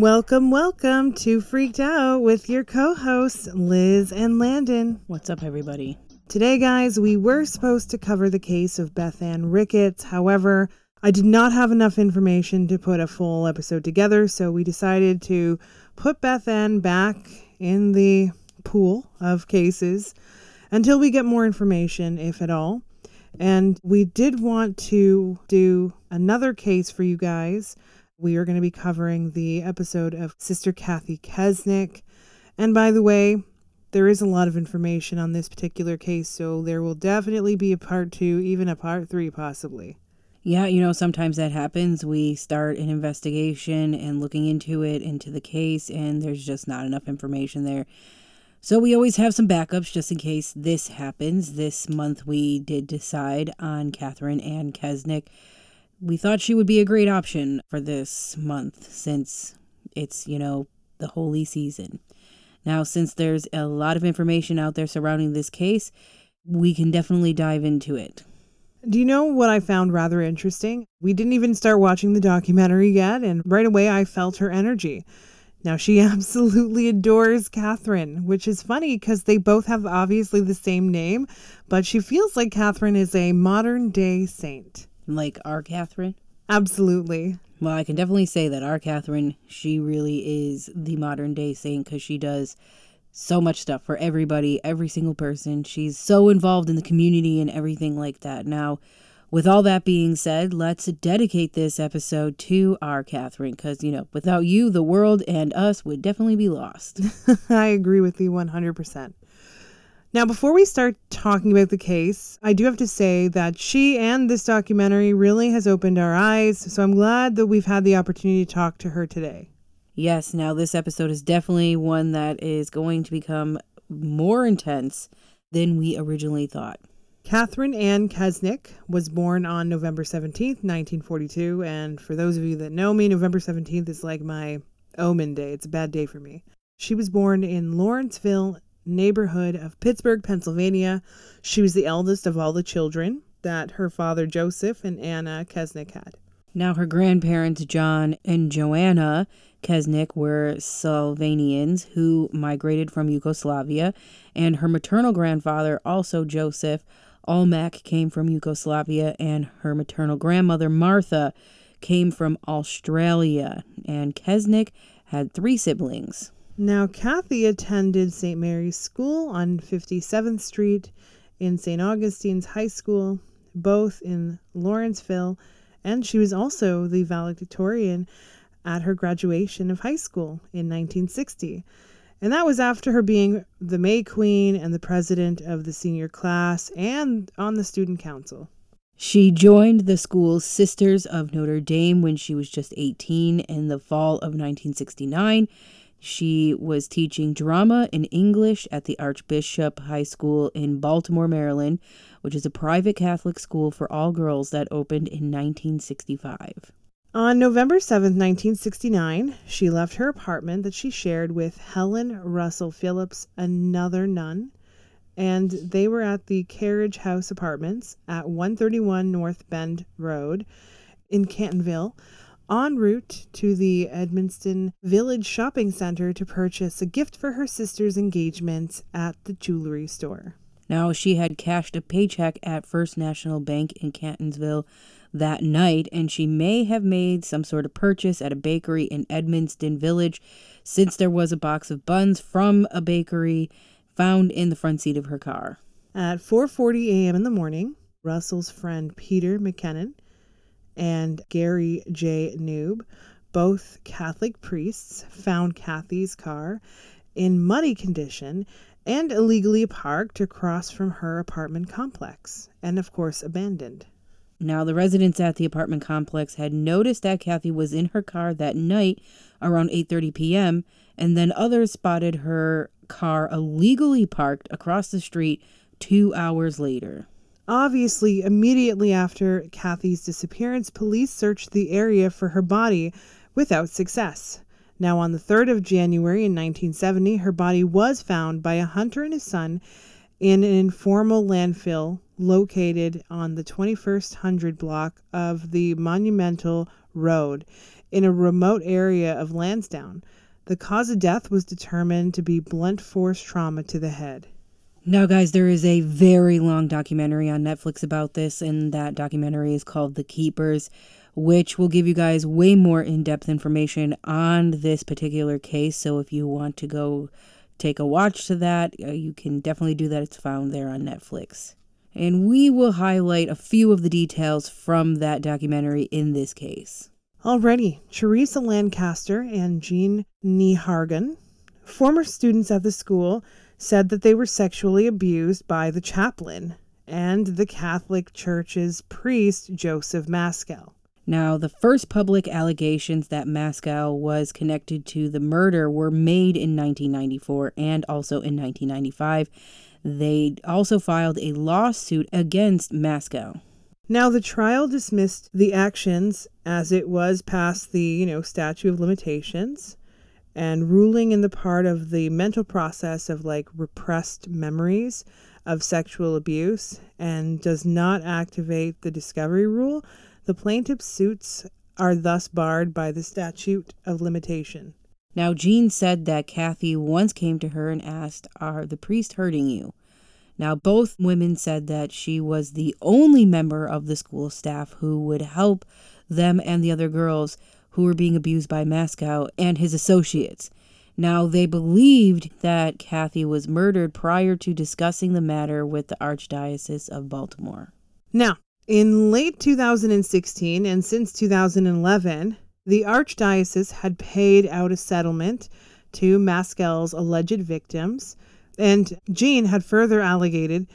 Welcome, welcome to Freaked Out with your co hosts, Liz and Landon. What's up, everybody? Today, guys, we were supposed to cover the case of Beth Ann Ricketts. However, I did not have enough information to put a full episode together, so we decided to put Beth Ann back in the pool of cases until we get more information, if at all. And we did want to do another case for you guys we are going to be covering the episode of Sister Kathy Kesnick. And by the way, there is a lot of information on this particular case, so there will definitely be a part two, even a part three, possibly. Yeah, you know, sometimes that happens. We start an investigation and looking into it, into the case, and there's just not enough information there. So we always have some backups just in case this happens. This month we did decide on Catherine Ann Kesnick we thought she would be a great option for this month since it's, you know, the holy season. Now, since there's a lot of information out there surrounding this case, we can definitely dive into it. Do you know what I found rather interesting? We didn't even start watching the documentary yet, and right away I felt her energy. Now, she absolutely adores Catherine, which is funny because they both have obviously the same name, but she feels like Catherine is a modern day saint like our Catherine? Absolutely. Well, I can definitely say that our Catherine, she really is the modern day saint because she does so much stuff for everybody, every single person. She's so involved in the community and everything like that. Now, with all that being said, let's dedicate this episode to our Catherine because, you know, without you, the world and us would definitely be lost. I agree with you 100%. Now, before we start talking about the case, I do have to say that she and this documentary really has opened our eyes, so I'm glad that we've had the opportunity to talk to her today. Yes, now this episode is definitely one that is going to become more intense than we originally thought. Catherine Ann Kesnick was born on November 17th, 1942, and for those of you that know me, November 17th is like my omen day. It's a bad day for me. She was born in Lawrenceville, neighborhood of Pittsburgh, Pennsylvania. She was the eldest of all the children that her father Joseph and Anna Kesnick had. Now, her grandparents, John and Joanna Kesnick, were Slovenians who migrated from Yugoslavia, and her maternal grandfather, also Joseph Olmak, came from Yugoslavia, and her maternal grandmother, Martha, came from Australia. And Kesnick had three siblings. Now, Kathy attended St. Mary's School on 57th Street in St. Augustine's High School, both in Lawrenceville, and she was also the valedictorian at her graduation of high school in 1960. And that was after her being the May Queen and the president of the senior class and on the student council. She joined the school's Sisters of Notre Dame when she was just 18 in the fall of 1969 she was teaching drama and English at the Archbishop High School in Baltimore, Maryland, which is a private Catholic school for all girls that opened in 1965. On November 7, 1969, she left her apartment that she shared with Helen Russell Phillips, another nun, and they were at the Carriage House Apartments at 131 North Bend Road in Catonsville en route to the Edmondson Village Shopping Center to purchase a gift for her sister's engagement at the jewelry store. Now, she had cashed a paycheck at First National Bank in Catonsville that night, and she may have made some sort of purchase at a bakery in Edmondson Village since there was a box of buns from a bakery found in the front seat of her car. At 4:40 a.m. in the morning, Russell's friend Peter McKeon and Gary J. Koob, both Catholic priests, found Kathy's car in muddy condition and illegally parked across from her apartment complex, and of course abandoned. Now, the residents at the apartment complex had noticed that Kathy was in her car that night around 8:30 p.m., and then others spotted her car illegally parked across the street 2 hours later. Obviously, immediately after Kathy's disappearance, police searched the area for her body without success. Now, on the 3rd of January in 1970, her body was found by a hunter and his son in an informal landfill located on the 21st 100 block of the Monumental Road in a remote area of Lansdowne. The cause of death was determined to be blunt force trauma to the head. Now, guys, there is a very long documentary on Netflix about this, and that documentary is called The Keepers, which will give you guys way more in depth information on this particular case. So, if you want to go take a watch to that, uh, you can definitely do that. It's found there on Netflix. And we will highlight a few of the details from that documentary in this case. Already, Teresa Lancaster and Jean Neihardt, former students at the school, said that they were sexually abused by the chaplain and the Catholic Church's priest, Joseph Maskell. Now, the first public allegations that Maskell was connected to the murder were made in 1994 and also in 1995. They also filed a lawsuit against Maskell. Now, the trial dismissed the actions as it was past the, you know, statute of limitations and ruling in the part of the mental process of like repressed memories of sexual abuse and does not activate the discovery rule, the plaintiff's suits are thus barred by the statute of limitation. Now, Jean said that Kathy once came to her and asked, Are the priests hurting you? Now, both women said that she was the only member of the school staff who would help them and the other girls who were being abused by Maskell and his associates. Now, they believed that Kathy was murdered prior to discussing the matter with the Archdiocese of Baltimore. Now, in late 2016 and since 2011, the Archdiocese had paid out a settlement to Maskell's alleged victims, and Jean had further allegated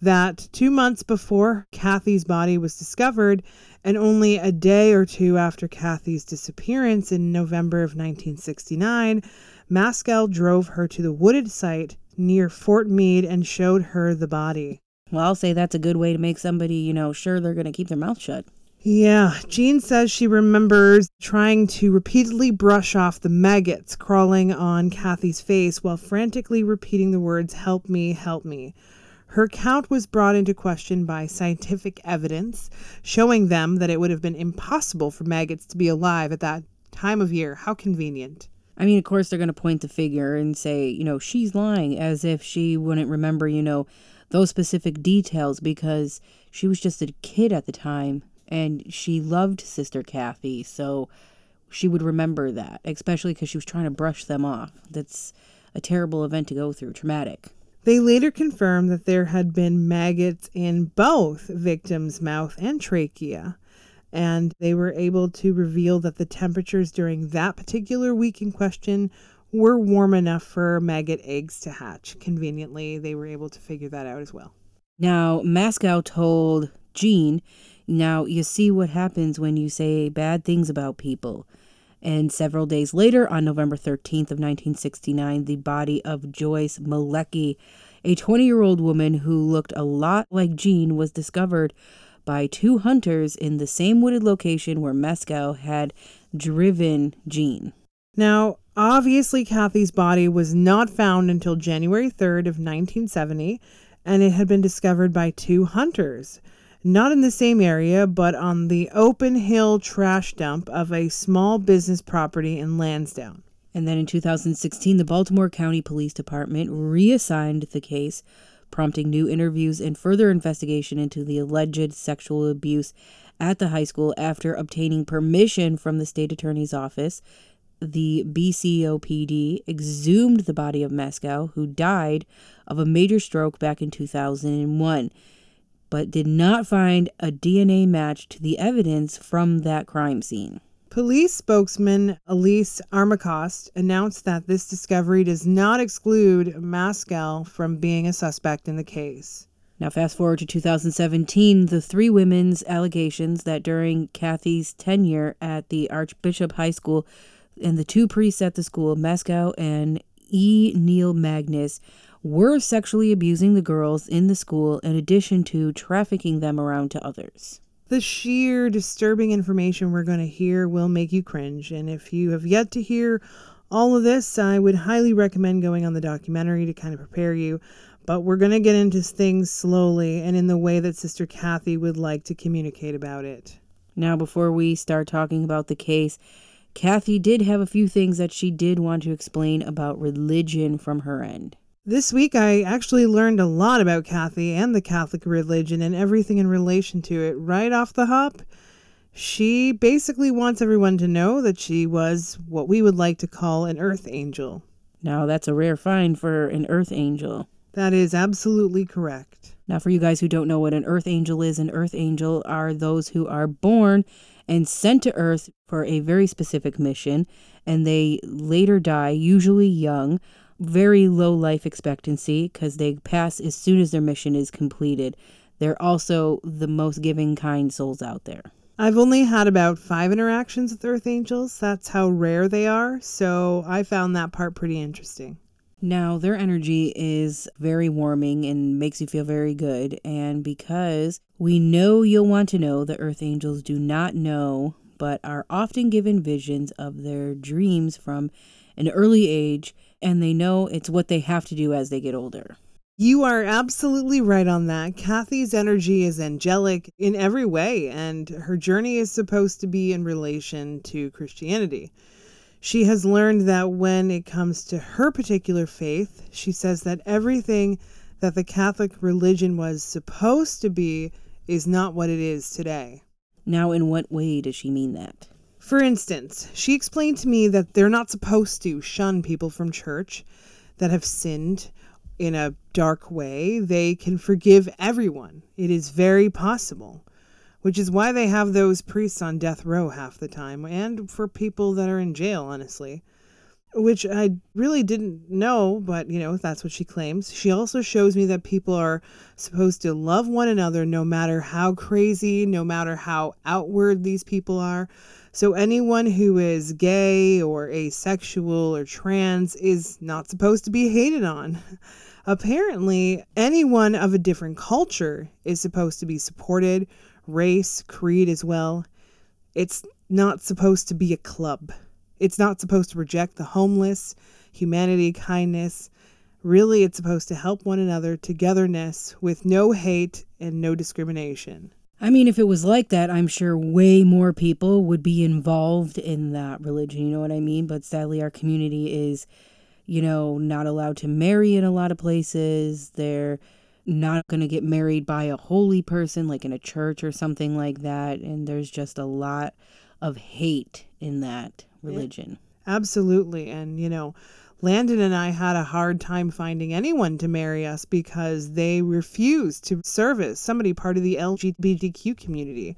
that two months before Kathy's body was discovered, and only a day or two after Kathy's disappearance in November of 1969, Maskell drove her to the wooded site near Fort Meade and showed her the body. Well, I'll say that's a good way to make somebody, you know, sure they're going to keep their mouth shut. Yeah, Jean says she remembers trying to repeatedly brush off the maggots crawling on Kathy's face while frantically repeating the words, Help me, help me. Her count was brought into question by scientific evidence, showing them that it would have been impossible for maggots to be alive at that time of year. How convenient. I mean, of course, they're going to point the figure and say, you know, she's lying as if she wouldn't remember, you know, those specific details because she was just a kid at the time and she loved Sister Kathy. So she would remember that, especially because she was trying to brush them off. That's a terrible event to go through, traumatic. They later confirmed that there had been maggots in both victims' mouth and trachea, and they were able to reveal that the temperatures during that particular week in question were warm enough for maggot eggs to hatch. Conveniently, they were able to figure that out as well. Now, Maskell told Jean, Now, you see what happens when you say bad things about people. And several days later, on November 13th of 1969, the body of Joyce Malecki, a 20-year-old woman who looked a lot like Jean, was discovered by two hunters in the same wooded location where Maskell had driven Jean. Now, obviously, Kathy's body was not found until January 3rd of 1970, and it had been discovered by two hunters not in the same area, but on the open hill trash dump of a small business property in Lansdowne. And then in 2016, the Baltimore County Police Department reassigned the case, prompting new interviews and further investigation into the alleged sexual abuse at the high school after obtaining permission from the state attorney's office. The BCOPD exhumed the body of Maskell, who died of a major stroke back in 2001 but did not find a DNA match to the evidence from that crime scene. Police spokesman Elise Armacost announced that this discovery does not exclude Maskell from being a suspect in the case. Now, fast forward to 2017, the three women's allegations that during Kathy's tenure at the Archbishop High School and the two priests at the school, Maskell and E. Neil Magnus, were sexually abusing the girls in the school in addition to trafficking them around to others. The sheer disturbing information we're going to hear will make you cringe, and if you have yet to hear all of this, I would highly recommend going on the documentary to kind of prepare you. But we're going to get into things slowly and in the way that Sister Kathy would like to communicate about it. Now, before we start talking about the case, Kathy did have a few things that she did want to explain about religion from her end. This week, I actually learned a lot about Kathy and the Catholic religion and everything in relation to it right off the hop. She basically wants everyone to know that she was what we would like to call an earth angel. Now, that's a rare find for an earth angel. That is absolutely correct. Now, for you guys who don't know what an earth angel is, an earth angel are those who are born and sent to Earth for a very specific mission, and they later die, usually young, very low life expectancy because they pass as soon as their mission is completed. They're also the most giving kind souls out there. I've only had about five interactions with Earth Angels. That's how rare they are, so I found that part pretty interesting. Now, their energy is very warming and makes you feel very good. And because we know you'll want to know, the Earth Angels do not know, but are often given visions of their dreams from an early age, and they know it's what they have to do as they get older. You are absolutely right on that. Kathy's energy is angelic in every way, and her journey is supposed to be in relation to Christianity. She has learned that when it comes to her particular faith, she says that everything that the Catholic religion was supposed to be is not what it is today. Now, in what way does she mean that? For instance, she explained to me that they're not supposed to shun people from church that have sinned in a dark way. They can forgive everyone. It is very possible which is why they have those priests on death row half the time, and for people that are in jail, honestly. Which I really didn't know, but you know, that's what she claims. She also shows me that people are supposed to love one another no matter how crazy, no matter how outward these people are. So, anyone who is gay or asexual or trans is not supposed to be hated on. Apparently, anyone of a different culture is supposed to be supported, race, creed as well. It's not supposed to be a club. It's not supposed to reject the homeless, humanity, kindness. Really, it's supposed to help one another, togetherness, with no hate and no discrimination. I mean, if it was like that, I'm sure way more people would be involved in that religion. You know what I mean? But sadly, our community is, you know, not allowed to marry in a lot of places. They're not going to get married by a holy person like in a church or something like that and there's just a lot of hate in that religion. Absolutely. And you know, Landon and I had a hard time finding anyone to marry us because they refused to service somebody part of the LGBTQ community.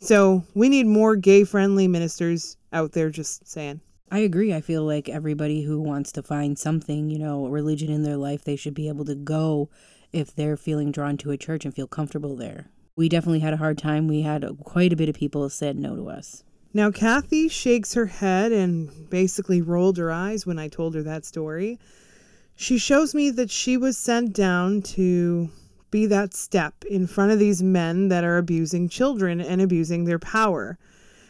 So, we need more gay friendly ministers out there just saying. I agree. I feel like everybody who wants to find something, you know, religion in their life, they should be able to go if they're feeling drawn to a church and feel comfortable there. We definitely had a hard time. We had quite a bit of people said no to us. Now, Kathy shakes her head and basically rolled her eyes when I told her that story. She shows me that she was sent down to be that step in front of these men that are abusing children and abusing their power.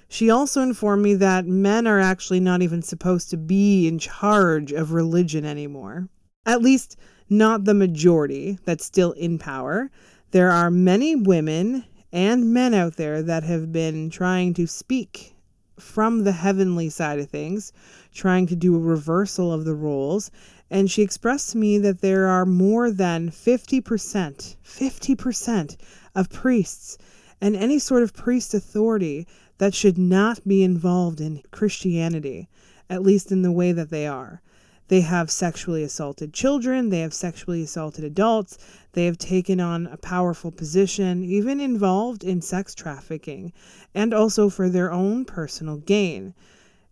She also informed me that men are actually not even supposed to be in charge of religion anymore. At least, not the majority that's still in power. There are many women and men out there that have been trying to speak from the heavenly side of things, trying to do a reversal of the roles. And she expressed to me that there are more than 50%, 50% of priests and any sort of priest authority that should not be involved in Christianity, at least in the way that they are. They have sexually assaulted children, they have sexually assaulted adults, they have taken on a powerful position, even involved in sex trafficking, and also for their own personal gain.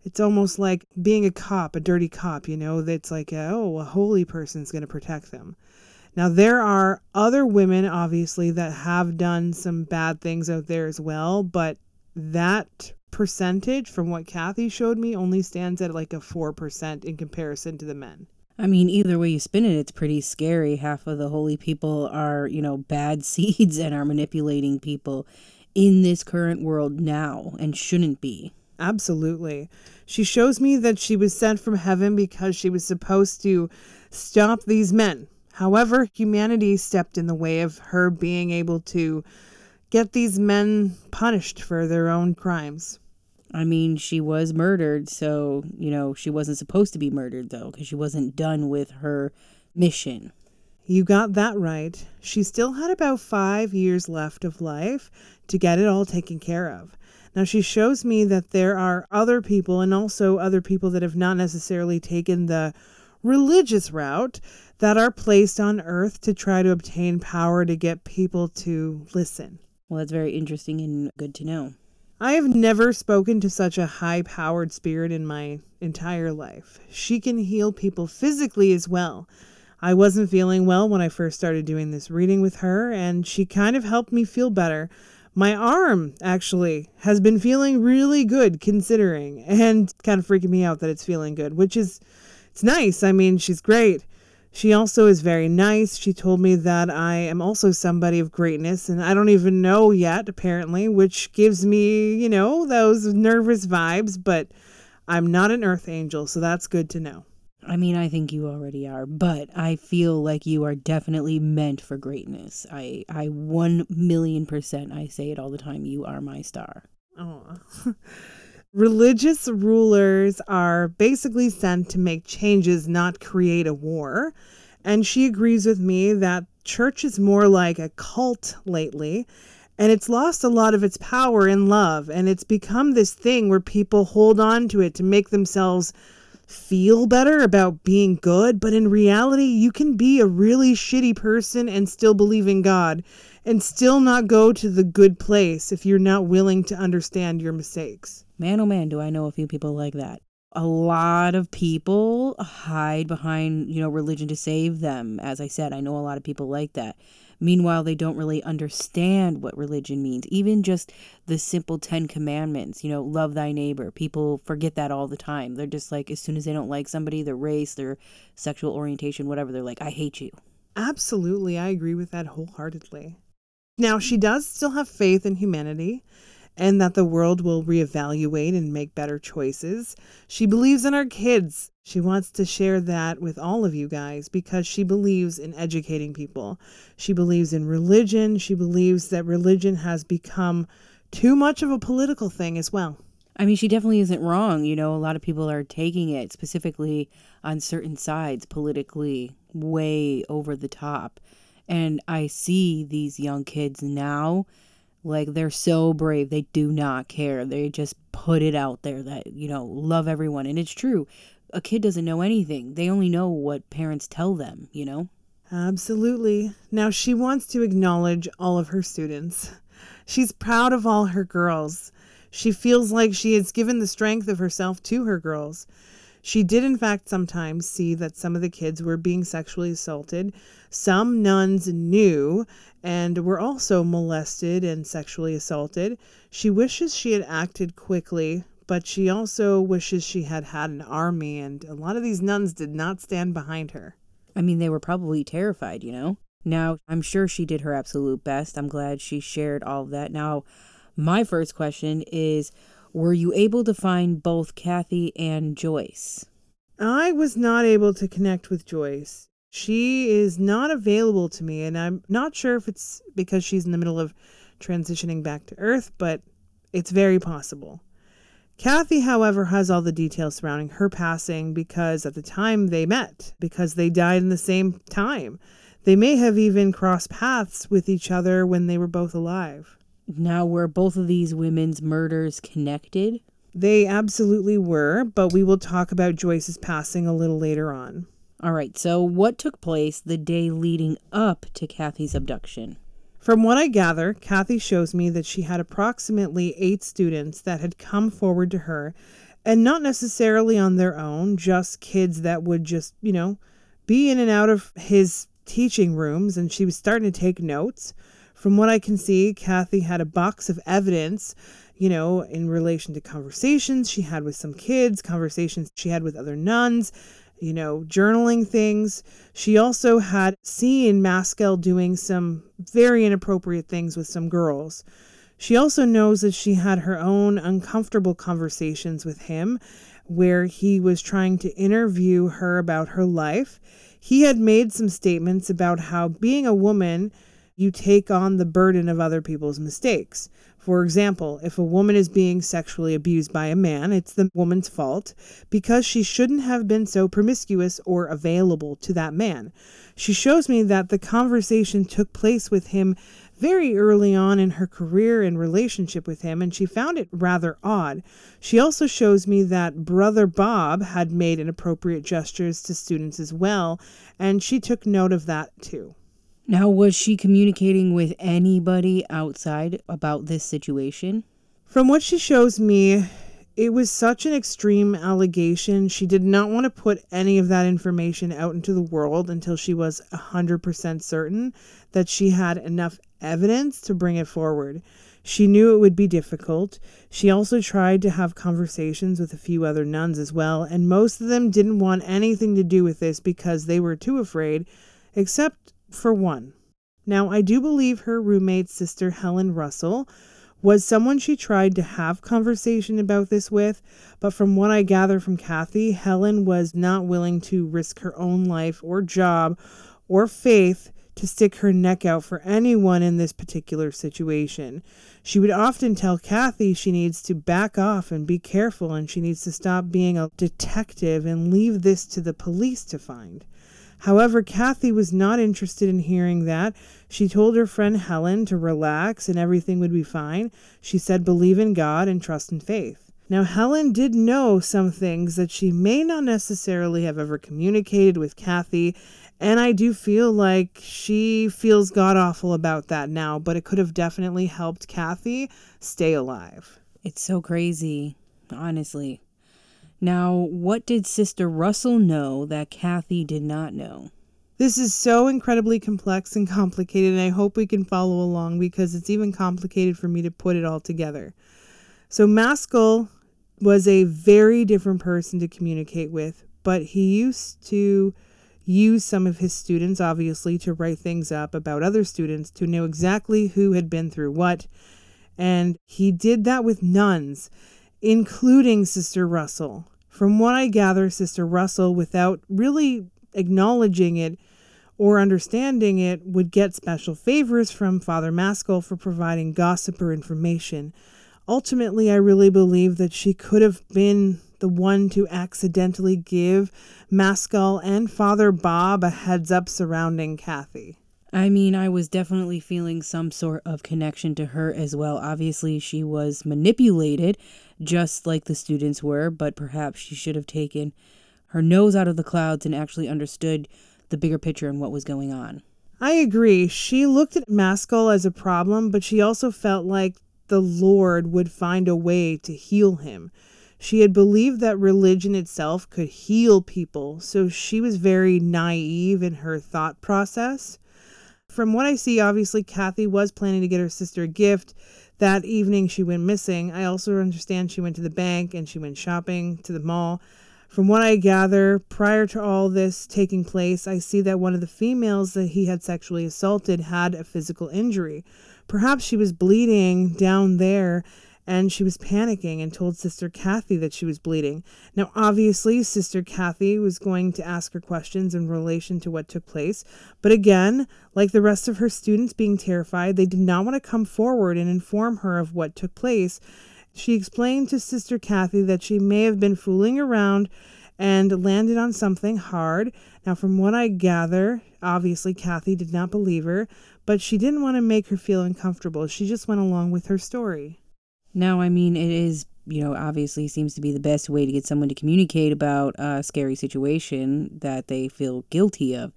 It's almost like being a cop, a dirty cop, you know, that's like, a, oh, a holy person's going to protect them. Now, there are other women, obviously, that have done some bad things out there as well, but that percentage from what Kathy showed me only stands at like a 4% in comparison to the men. I mean, either way you spin it, it's pretty scary. Half of the holy people are, you know, bad seeds and are manipulating people in this current world now and shouldn't be. Absolutely. She shows me that she was sent from heaven because she was supposed to stop these men. However, humanity stepped in the way of her being able to get these men punished for their own crimes. I mean, she was murdered, so, you know, she wasn't supposed to be murdered, though, because she wasn't done with her mission. You got that right. She still had about five years left of life to get it all taken care of. Now, she shows me that there are other people, and also other people that have not necessarily taken the religious route, that are placed on earth to try to obtain power to get people to listen. Well, that's very interesting and good to know. I have never spoken to such a high powered spirit in my entire life. She can heal people physically as well. I wasn't feeling well when I first started doing this reading with her, and she kind of helped me feel better. My arm, actually, has been feeling really good considering, and kind of freaking me out that it's feeling good, which is, it's nice. I mean, she's great. She also is very nice. She told me that I am also somebody of greatness, and I don't even know yet, apparently, which gives me, you know, those nervous vibes, but I'm not an earth angel, so that's good to know. I mean, I think you already are, but I feel like you are definitely meant for greatness. I, I one million percent, I say it all the time. You are my star. Oh. Religious rulers are basically sent to make changes, not create a war. And she agrees with me that church is more like a cult lately. And it's lost a lot of its power and love. And it's become this thing where people hold on to it to make themselves feel better about being good, but in reality, you can be a really shitty person and still believe in God and still not go to the good place if you're not willing to understand your mistakes. Man, oh man, do I know a few people like that. A lot of people hide behind, you know, religion to save them. As I said, I know a lot of people like that. Meanwhile, they don't really understand what religion means. Even just the simple 10 commandments, you know, love thy neighbor. People forget that all the time. They're just like, as soon as they don't like somebody, their race, their sexual orientation, whatever, they're like, I hate you. Absolutely. I agree with that wholeheartedly. Now, she does still have faith in humanity and that the world will reevaluate and make better choices. She believes in our kids. She wants to share that with all of you guys because she believes in educating people. She believes in religion. She believes that religion has become too much of a political thing as well. I mean, she definitely isn't wrong. You know, a lot of people are taking it specifically on certain sides politically way over the top. And I see these young kids now like they're so brave. They do not care. They just put it out there that, you know, love everyone. And it's true. A kid doesn't know anything. They only know what parents tell them, you know? Absolutely. Now she wants to acknowledge all of her students. She's proud of all her girls. She feels like she has given the strength of herself to her girls. She did, in fact, sometimes see that some of the kids were being sexually assaulted. Some nuns knew and were also molested and sexually assaulted. She wishes she had acted quickly, but she also wishes she had had an army, and a lot of these nuns did not stand behind her. I mean, they were probably terrified, you know? Now, I'm sure she did her absolute best. I'm glad she shared all of that. Now, my first question is were you able to find both Kathy and Joyce? I was not able to connect with Joyce. She is not available to me, and I'm not sure if it's because she's in the middle of transitioning back to Earth, but it's very possible. Kathy, however, has all the details surrounding her passing because at the time they met, because they died in the same time. They may have even crossed paths with each other when they were both alive. Now, were both of these women's murders connected? They absolutely were, but we will talk about Joyce's passing a little later on. All right, so what took place the day leading up to Kathy's abduction? From what I gather, Kathy shows me that she had approximately eight students that had come forward to her, and not necessarily on their own, just kids that would just, you know, be in and out of his teaching rooms, and she was starting to take notes. From what I can see, Kathy had a box of evidence, you know, in relation to conversations she had with some kids, conversations she had with other nuns, you know, journaling things. She also had seen Maskell doing some very inappropriate things with some girls. She also knows that she had her own uncomfortable conversations with him where he was trying to interview her about her life. He had made some statements about how being a woman you take on the burden of other people's mistakes. For example, if a woman is being sexually abused by a man, it's the woman's fault because she shouldn't have been so promiscuous or available to that man. She shows me that the conversation took place with him very early on in her career and relationship with him, and she found it rather odd. She also shows me that Brother Bob had made inappropriate gestures to students as well, and she took note of that too. Now, was she communicating with anybody outside about this situation? From what she shows me, it was such an extreme allegation. She did not want to put any of that information out into the world until she was 100% certain that she had enough evidence to bring it forward. She knew it would be difficult. She also tried to have conversations with a few other nuns as well, and most of them didn't want anything to do with this because they were too afraid, except for one. Now, I do believe her roommate, Sister Helen Russell, was someone she tried to have conversation about this with, but from what I gather from Kathy, Helen was not willing to risk her own life or job or faith to stick her neck out for anyone in this particular situation. She would often tell Kathy she needs to back off and be careful and she needs to stop being a detective and leave this to the police to find. However, Kathy was not interested in hearing that. She told her friend Helen to relax and everything would be fine. She said, believe in God and trust in faith. Now, Helen did know some things that she may not necessarily have ever communicated with Kathy, and I do feel like she feels god awful about that now, but it could have definitely helped Kathy stay alive. It's so crazy, honestly. Now, what did Sister Russell know that Kathy did not know? This is so incredibly complex and complicated, and I hope we can follow along because it's even complicated for me to put it all together. So, Maskell was a very different person to communicate with, but he used to use some of his students, obviously, to write things up about other students to know exactly who had been through what. And he did that with nuns, including Sister Russell. From what I gather, Sister Russell, without really acknowledging it or understanding it, would get special favors from Father Maskell for providing gossip or information. Ultimately, I really believe that she could have been the one to accidentally give Maskell and Father Bob a heads up surrounding Kathy. I mean, I was definitely feeling some sort of connection to her as well. Obviously, she was manipulated just like the students were, but perhaps she should have taken her nose out of the clouds and actually understood the bigger picture and what was going on. I agree. She looked at Maskell as a problem, but she also felt like the Lord would find a way to heal him. She had believed that religion itself could heal people, so she was very naive in her thought process. From what I see, obviously, Kathy was planning to get her sister a gift. That evening, she went missing. I also understand she went to the bank and she went shopping to the mall. From what I gather, prior to all this taking place, I see that one of the females that he had sexually assaulted had a physical injury. Perhaps she was bleeding down there and she was panicking and told Sister Kathy that she was bleeding. Now, obviously, Sister Kathy was going to ask her questions in relation to what took place, but again, like the rest of her students being terrified, they did not want to come forward and inform her of what took place. She explained to Sister Kathy that she may have been fooling around and landed on something hard. Now, from what I gather, obviously Kathy did not believe her, but she didn't want to make her feel uncomfortable. She just went along with her story. Now, I mean, it is, you know, obviously seems to be the best way to get someone to communicate about a scary situation that they feel guilty of.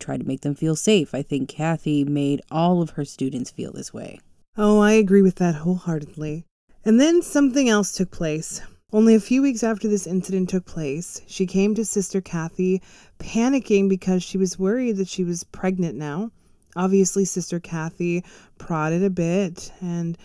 Try to make them feel safe. I think Kathy made all of her students feel this way. Oh, I agree with that wholeheartedly. And then something else took place. Only a few weeks after this incident took place, she came to Sister Kathy panicking because she was worried that she was pregnant now. Obviously, Sister Kathy prodded a bit and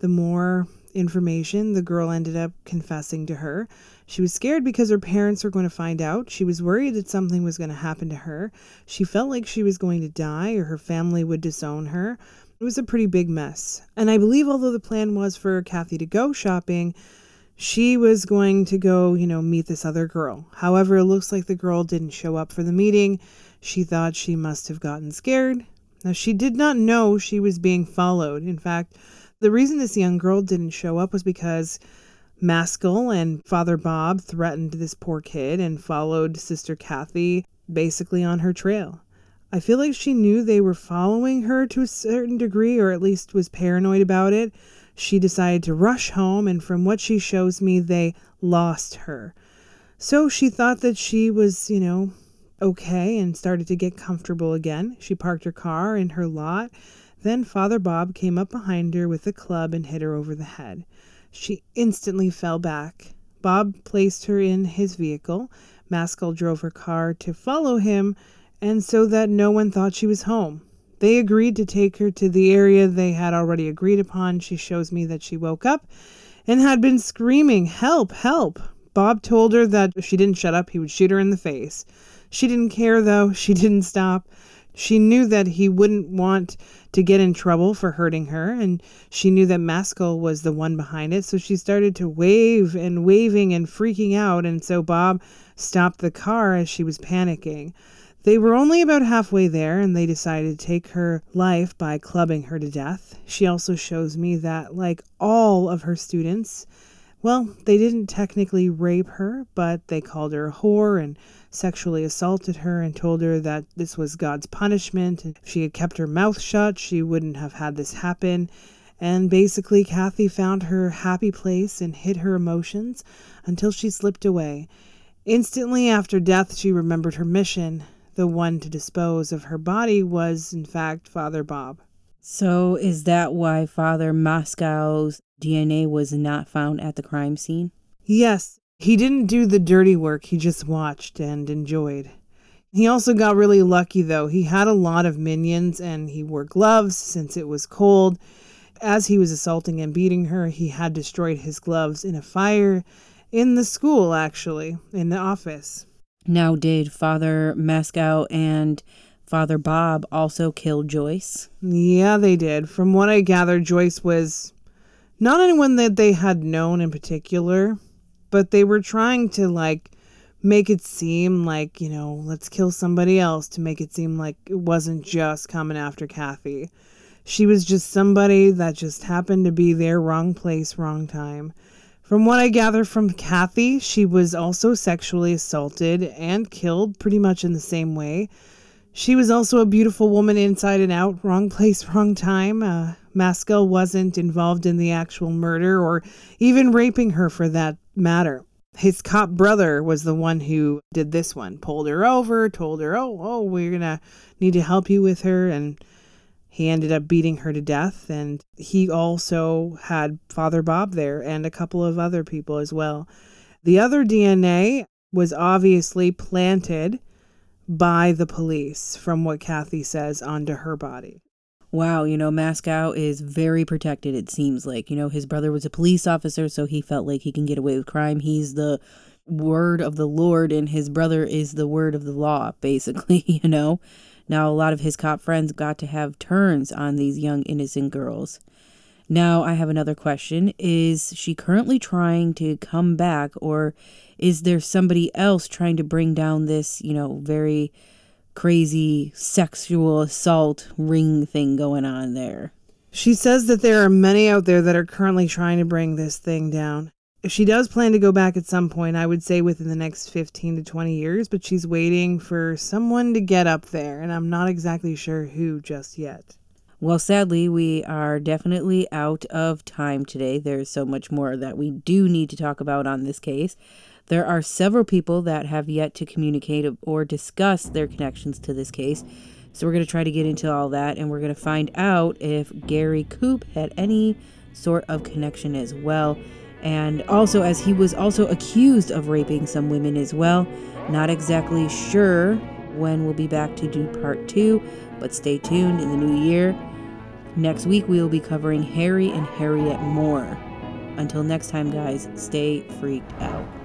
the more information the girl ended up confessing to her. She was scared because her parents were going to find out. She was worried that something was going to happen to her. She felt like she was going to die or her family would disown her. It was a pretty big mess. And I believe, although the plan was for Kathy to go shopping, she was going to go, you know, meet this other girl. However, it looks like the girl didn't show up for the meeting. She thought she must have gotten scared Now, she did not know she was being followed. In fact, the reason this young girl didn't show up was because Maskell and Father Bob threatened this poor kid and followed Sister Kathy basically on her trail. I feel like she knew they were following her to a certain degree, or at least was paranoid about it. She decided to rush home, and from what she shows me, they lost her. So she thought that she was, you know, okay and started to get comfortable again. She parked her car in her lot. Then Father Bob came up behind her with a club and hit her over the head. She instantly fell back. Bob placed her in his vehicle. Maskell drove her car to follow him, and so that no one thought she was home. They agreed to take her to the area they had already agreed upon. She shows me that she woke up and had been screaming, Help, help! Bob told her that if she didn't shut up, he would shoot her in the face. She didn't care, though. She didn't stop. She knew that he wouldn't want to get in trouble for hurting her, and she knew that Maskell was the one behind it, so she started to wave and waving and freaking out, and so Bob stopped the car as she was panicking. They were only about halfway there, and they decided to take her life by clubbing her to death. She also shows me that, like all of her students, well, they didn't technically rape her, but they called her a whore and sexually assaulted her and told her that this was God's punishment. And if she had kept her mouth shut, she wouldn't have had this happen. And basically, Kathy found her happy place and hid her emotions until she slipped away. Instantly after death, she remembered her mission. The one to dispose of her body was, in fact, Father Bob. So, is that why Father Maskell's DNA was not found at the crime scene? Yes, he didn't do the dirty work, he just watched and enjoyed. He also got really lucky though. He had a lot of minions and he wore gloves since it was cold. As he was assaulting and beating her, he had destroyed his gloves in a fire in the school, actually, in the office. Now, did Father Maskell and Father Bob also killed Joyce? Yeah, they did. From what I gathered, Joyce was not anyone that they had known in particular but they were trying to like make it seem like, you know, let's kill somebody else to make it seem like it wasn't just coming after Kathy. She was just somebody that just happened to be there, wrong place, wrong time. From what I gather from Kathy, she was also sexually assaulted and killed pretty much in the same way. She was also a beautiful woman inside and out, wrong place, wrong time. Uh, Maskell wasn't involved in the actual murder or even raping her for that matter. His cop brother was the one who did this one, pulled her over, told her, "Oh, oh, we're going to need to help you with her." And he ended up beating her to death and he also had Father Bob there and a couple of other people as well. The other DNA was obviously planted by the police from what Kathy says onto her body wow, you know, Maskell is very protected, it seems like. You know, his brother was a police officer, so he felt like he can get away with crime. He's the word of the Lord, and his brother is the word of the law, basically, you know. Now, a lot of his cop friends got to have turns on these young, innocent girls. Now, I have another question. Is she currently trying to come back, or is there somebody else trying to bring down this, you know, very crazy sexual assault ring thing going on there. She says that there are many out there that are currently trying to bring this thing down. If she does plan to go back at some point, I would say within the next 15 to 20 years, but she's waiting for someone to get up there, and I'm not exactly sure who just yet. Well, sadly, we are definitely out of time today. There's so much more that we do need to talk about on this case. There are several people that have yet to communicate or discuss their connections to this case. So we're going to try to get into all that and we're going to find out if Gary Koob had any sort of connection as well. And also, as he was also accused of raping some women as well. Not exactly sure when we'll be back to do part two, but stay tuned in the new year. Next week, we will be covering Harry and Harriet Moore. Until next time, guys, stay freaked out.